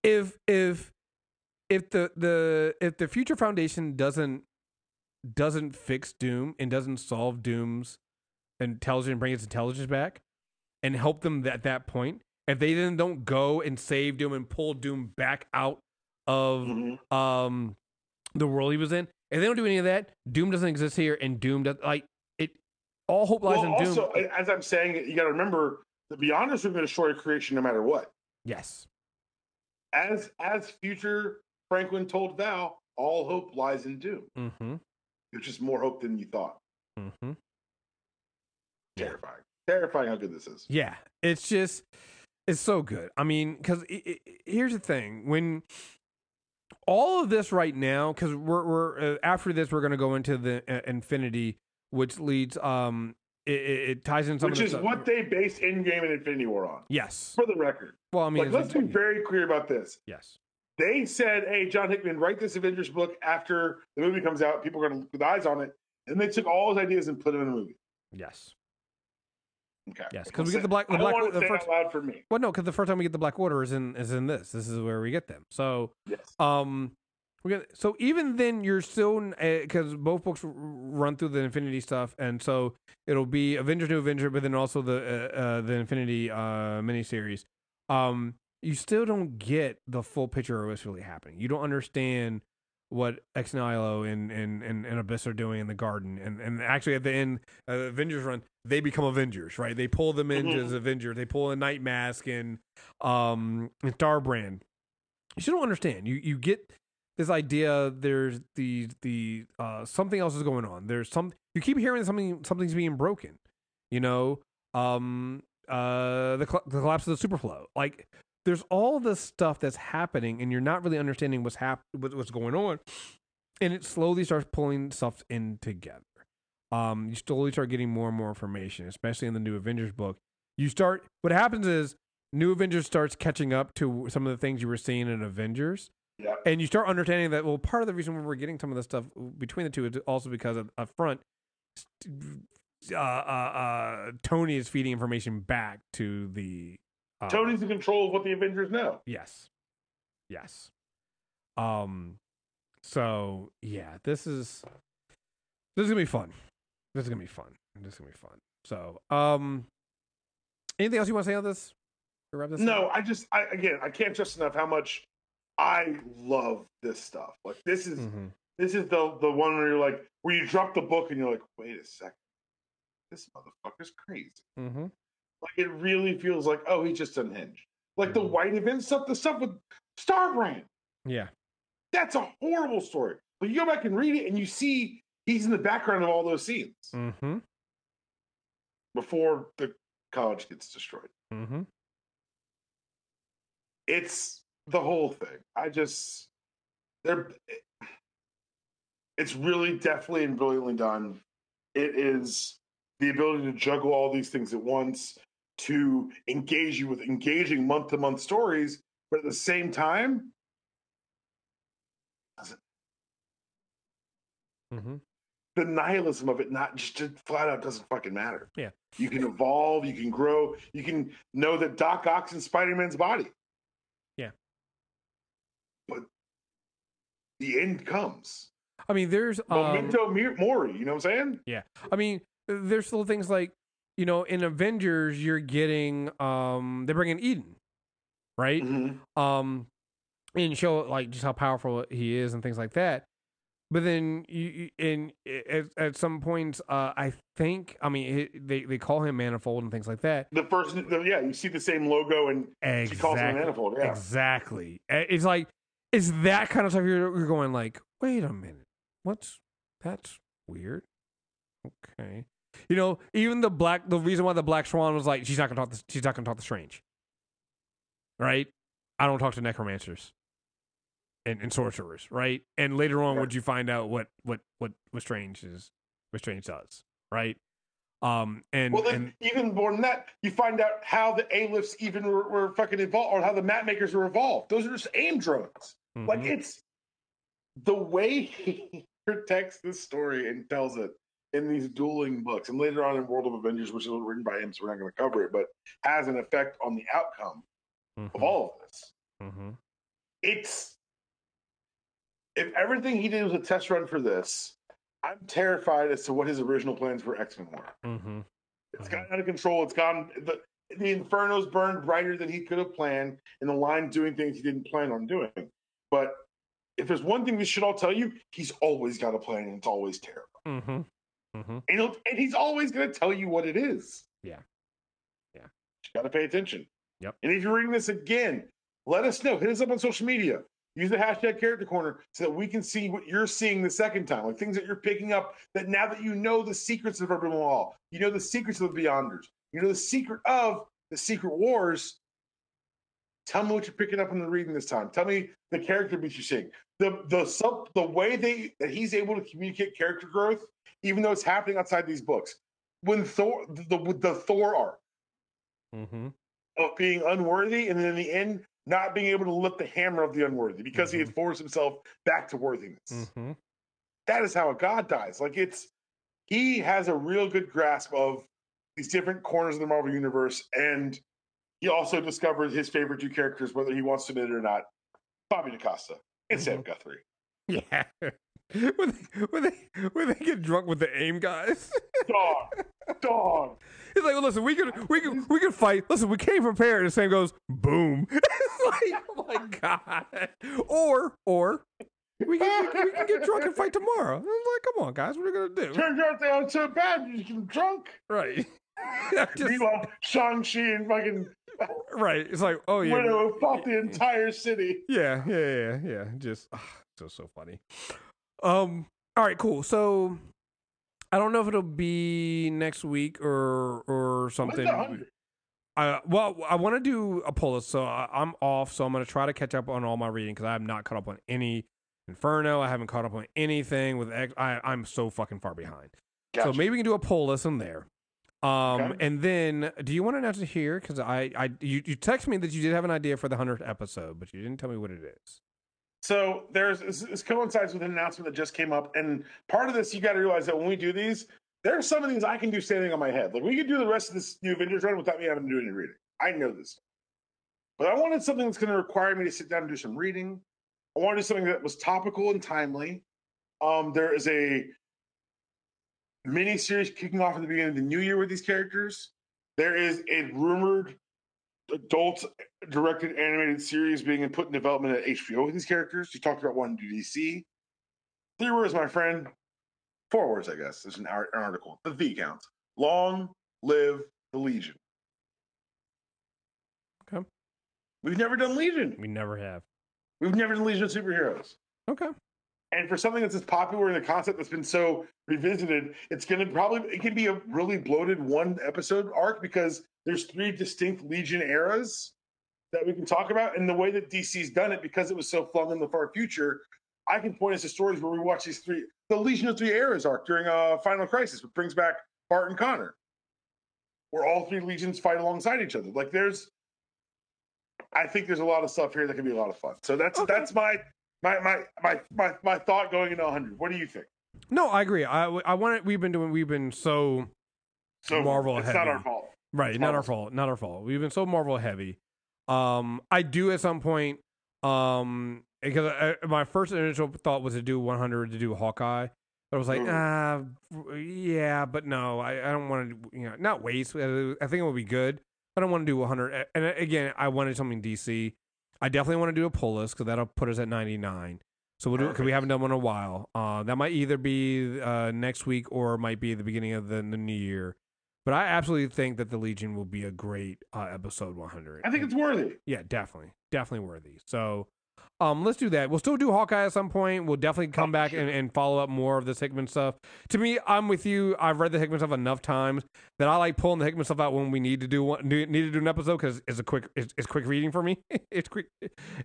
If if if the the if the Future Foundation doesn't doesn't fix Doom and doesn't solve Doom's intelligence, and bring its intelligence back, and help them at that point, if they then don't go and save Doom and pull Doom back out of Mhm. um the world he was in. If they don't do any of that, Doom doesn't exist here, and Doom does like it. All hope lies Well, in Doom. also, as I'm saying, you got to remember the Beyonders are going to destroy creation no matter what. yes, As as future Franklin told Val, all hope lies in Doom. mm-hmm, It's just more hope than you thought. mm-hmm. Yeah. Terrifying. Terrifying how good this is. Yeah, it's just it's so good. I mean, because here's the thing: when all of this right now, because we're we're uh, after this, we're going to go into the uh, Infinity, which leads um it, it, it ties in some Which is stuff- what they based Endgame and Infinity War on. Yes. For the record. Well, I mean, like, let's be very clear about this. yes. They said, hey, John Hickman, write this Avengers book after the movie comes out. People are going to put eyes on it. And they took all his ideas and put them in the movie. Yes. Okay. Yes, 'cause we get the black- the I black- the first- loud for me. Well, no, because the first time we get the Black Order is in is in this. This is where we get them. So Yes. Um, we got so even then you're still because both books run through the Infinity stuff, and so it'll be Avengers New Avenger, but then also the uh, uh, the Infinity uh miniseries. Um, you still don't get the full picture of what's really happening. You don't understand what Ex Nihilo and, and, and, and Abyss are doing in the garden. And, and actually, at the end, uh, Avengers run, they become Avengers, right? They pull them in Mhm. as Avengers. They pull in Night Mask and, um, and Starbrand. You don't understand. You, you get this idea there's the, the, uh, something else is going on. There's some, you keep hearing something, something's being broken, you know? Um, uh, the, cl- the collapse of the superflow. Like, there's all this stuff that's happening and you're not really understanding what's hap- what's going on and it slowly starts pulling stuff in together. Um you slowly start getting more and more information especially in the new avengers book. You start what happens is new avengers starts catching up to some of the things you were seeing in avengers. Yeah. and you start understanding that well part of the reason we're getting some of the stuff between the two is also because of, up front uh, uh, uh, tony is feeding information back to the uh, Tony's in control of what the Avengers know. Yes. Yes. Um so yeah, this is this is gonna be fun. This is gonna be fun. This is gonna be fun. So um anything else you want to say on this? Wrap this No, up? I just, I again, I can't stress enough how much I love this stuff. Like this is Mhm. this is the the one where you're like, where you drop the book and you're like, wait a second, this motherfucker's crazy. Mhm. Like it really feels like, oh, he's just unhinged. Like the Mhm. white event stuff, the stuff with Starbrand. Yeah. That's a horrible story. But you go back and read it and you see he's in the background of all those scenes Mhm. before the college gets destroyed. Mhm. It's the whole thing. I just they're it's really definitely and brilliantly done. It is the ability to juggle all these things at once, to engage you with engaging month to month stories, but at the same time, Mhm. the nihilism of it not just, just flat out doesn't fucking matter. Yeah. You can evolve, you can grow, you can know that Doc Ock's in Spider Man's body. Yeah. But the end comes. I mean there's um, Memento Mori, you know what I'm saying? Yeah, I mean, there's little things like, you know, in Avengers, you're getting, um, they bring in Eden, right? Mhm. Um, and show like just how powerful he is and things like that. But then you, in at, at some points, uh, I think. I mean, it, they they call him Manifold and things like that. The first, the, yeah, you see the same logo, and Exactly. she calls him Manifold. Yeah, Exactly. It's like it's that kind of stuff. You're, you're going like, wait a minute, what's that's weird. Okay, you know, even the black. The reason why the Black Swan was like, she's not gonna talk. To, she's not gonna talk to strange. Right. I don't talk to necromancers. And, and sorcerers, right? And later on, would you find out what what what what strange is, what strange does, right? Um, and Well, then and even more than that, you find out how the Alephs even were, were fucking involved, or how the map makers were involved. Those are just aim drones. Like Mhm. it's the way <laughs> he protects this story and tells it in these dueling books, and later on in World of Avengers, which is written by him, so we're not going to cover it, but has an effect on the outcome of Mhm. all of this. Mhm. It's if everything he did was a test run for this, I'm terrified as to what his original plans for X Men were. Mhm. It's gotten out of control. It's gone. The, the inferno's burned brighter than he could have planned, and the line doing things he didn't plan on doing. But if there's one thing we should all tell you, he's always got a plan, and it's always terrible. Mhm. Mhm. And, and he's always going to tell you what it is. Yeah. Yeah. You got to pay attention. Yep. And if you're reading this again, let us know. Hit us up on social media. Use the hashtag character corner so that we can see what you're seeing the second time, like things that you're picking up that now that you know the secrets of Rabum Alal, you know the secrets of the Beyonders, you know the secret of the Secret Wars. Tell me what you're picking up in the reading this time. Tell me the character beats you're seeing. The the sub the way they that he's able to communicate character growth, even though it's happening outside these books. When Thor the the, the Thor arc Mhm. of being unworthy, and then in the end, not being able to lift the hammer of the unworthy because he had forced himself back to worthiness. Mhm. That is how a god dies. Like it's he has a real good grasp of these different corners of the Marvel universe, and he also discovered his favorite two characters, whether he wants to admit it or not, Bobby DaCosta and Sam mm-hmm. Guthrie. Yeah. <laughs> when, they, when they when they get drunk with the aim guys, <laughs> Dog, dog. he's like, well, "Listen, we could we could we could fight. Listen, we came prepared." And Sam goes, "Boom!" <laughs> it's like, oh my god. Or or we can we can get drunk and fight tomorrow. I'm like, come on, guys, what are we gonna do? Turns out they aren't so bad. You get drunk. Right. <laughs> Just- Meanwhile, Shang-Chi and fucking right. It's like, oh yeah, Widow fought the entire city. Yeah, yeah, yeah, yeah. Just ah, so so funny. Um. All right. Cool. So I don't know if it'll be next week or or something. I well, I want to do a pull list, so I, I'm off. So I'm going to try to catch up on all my reading because I have not caught up on any Inferno. I haven't caught up on anything with X. I, I'm so fucking far behind. So maybe we can do a poll list in there. Um, Okay. and then do you want to announce it here? Because I, I, you, you text me that you did have an idea for the hundredth episode, but you didn't tell me what it is. So there's this, this coincides with an announcement that just came up, and part of this you got to realize that when we do these, there are some of these I can do standing on my head. Like we could do the rest of this new Avengers run without me having to do any reading. I know this, but I wanted something that's going to require me to sit down and do some reading. I wanted something that was topical and timely. Um, there is a mini series kicking off at the beginning of the new year with these characters. There is a rumored adult directed animated series being put in development at HBO with these characters. You talked about one DC. Three words, my friend. Four words, I guess. There's an article. The V counts. Long live the Legion. Okay. We've never done Legion. We never have. We've never done Legion of Superheroes. Okay. And for something that's as popular in the concept that's been so revisited, it's going to probably it can be a really bloated one episode arc because there's three distinct Legion eras that we can talk about. And the way that DC's done it, because it was so flung in the far future, I can point us to stories where we watch these three, the Legion of Three Eras arc during uh, Final Crisis, which brings back Bart and Connor, where all three legions fight alongside each other. Like there's, I think there's a lot of stuff here that can be a lot of fun. So that's Okay. that's my my my my my my thought going into 100. What do you think? No, I agree. I, I want it. We've been doing. We've been so So Marvel it's heavy. not our fault. right. Not our fault. Not our fault. We've been so Marvel heavy. Um, I do at some point. Um, because I, my first initial thought was to do 100 to do Hawkeye. But I was like, Mm. ah, yeah, but no, I, I don't want to, you know, not waste. uh, I think it would be good. I don't want to do 100. And uh, again, I wanted something DC. I definitely want to do a pull list because that'll put us at 99. So we'll do because we haven't done one in a while. Uh, that might either be uh, next week or it might be the beginning of the, the new year. But I absolutely think that the Legion will be a great uh, episode 100. I think it's worthy. yeah, definitely, definitely worthy. So, um, let's do that. We'll still do Hawkeye at some point. We'll definitely come back and, and follow up more of this Hickman stuff. To me, I'm with you. I've read the Hickman stuff enough times that I like pulling the Hickman stuff out when we need to do one, need to do an episode because it's a quick, it's, it's quick reading for me. <laughs> it's quick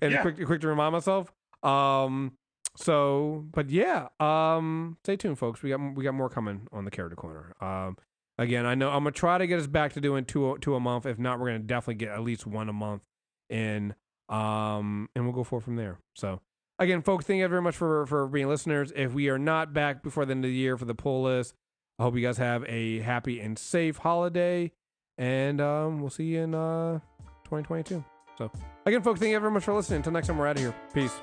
and Yeah. quick, quick to remind myself. Um, so, but yeah, um, stay tuned, folks. We got we got more coming on the character corner. Um, again, I know I'm gonna try to get us back to doing two two a month. If not, we're gonna definitely get at least one a month in. Um, and we'll go forward from there. So, again, folks, thank you very much for for being listeners. If we are not back before the end of the year for the pull list, I hope you guys have a happy and safe holiday, and um, we'll see you in uh 2022. So, again, folks, thank you very much for listening. Until next time, we're out of here. Peace.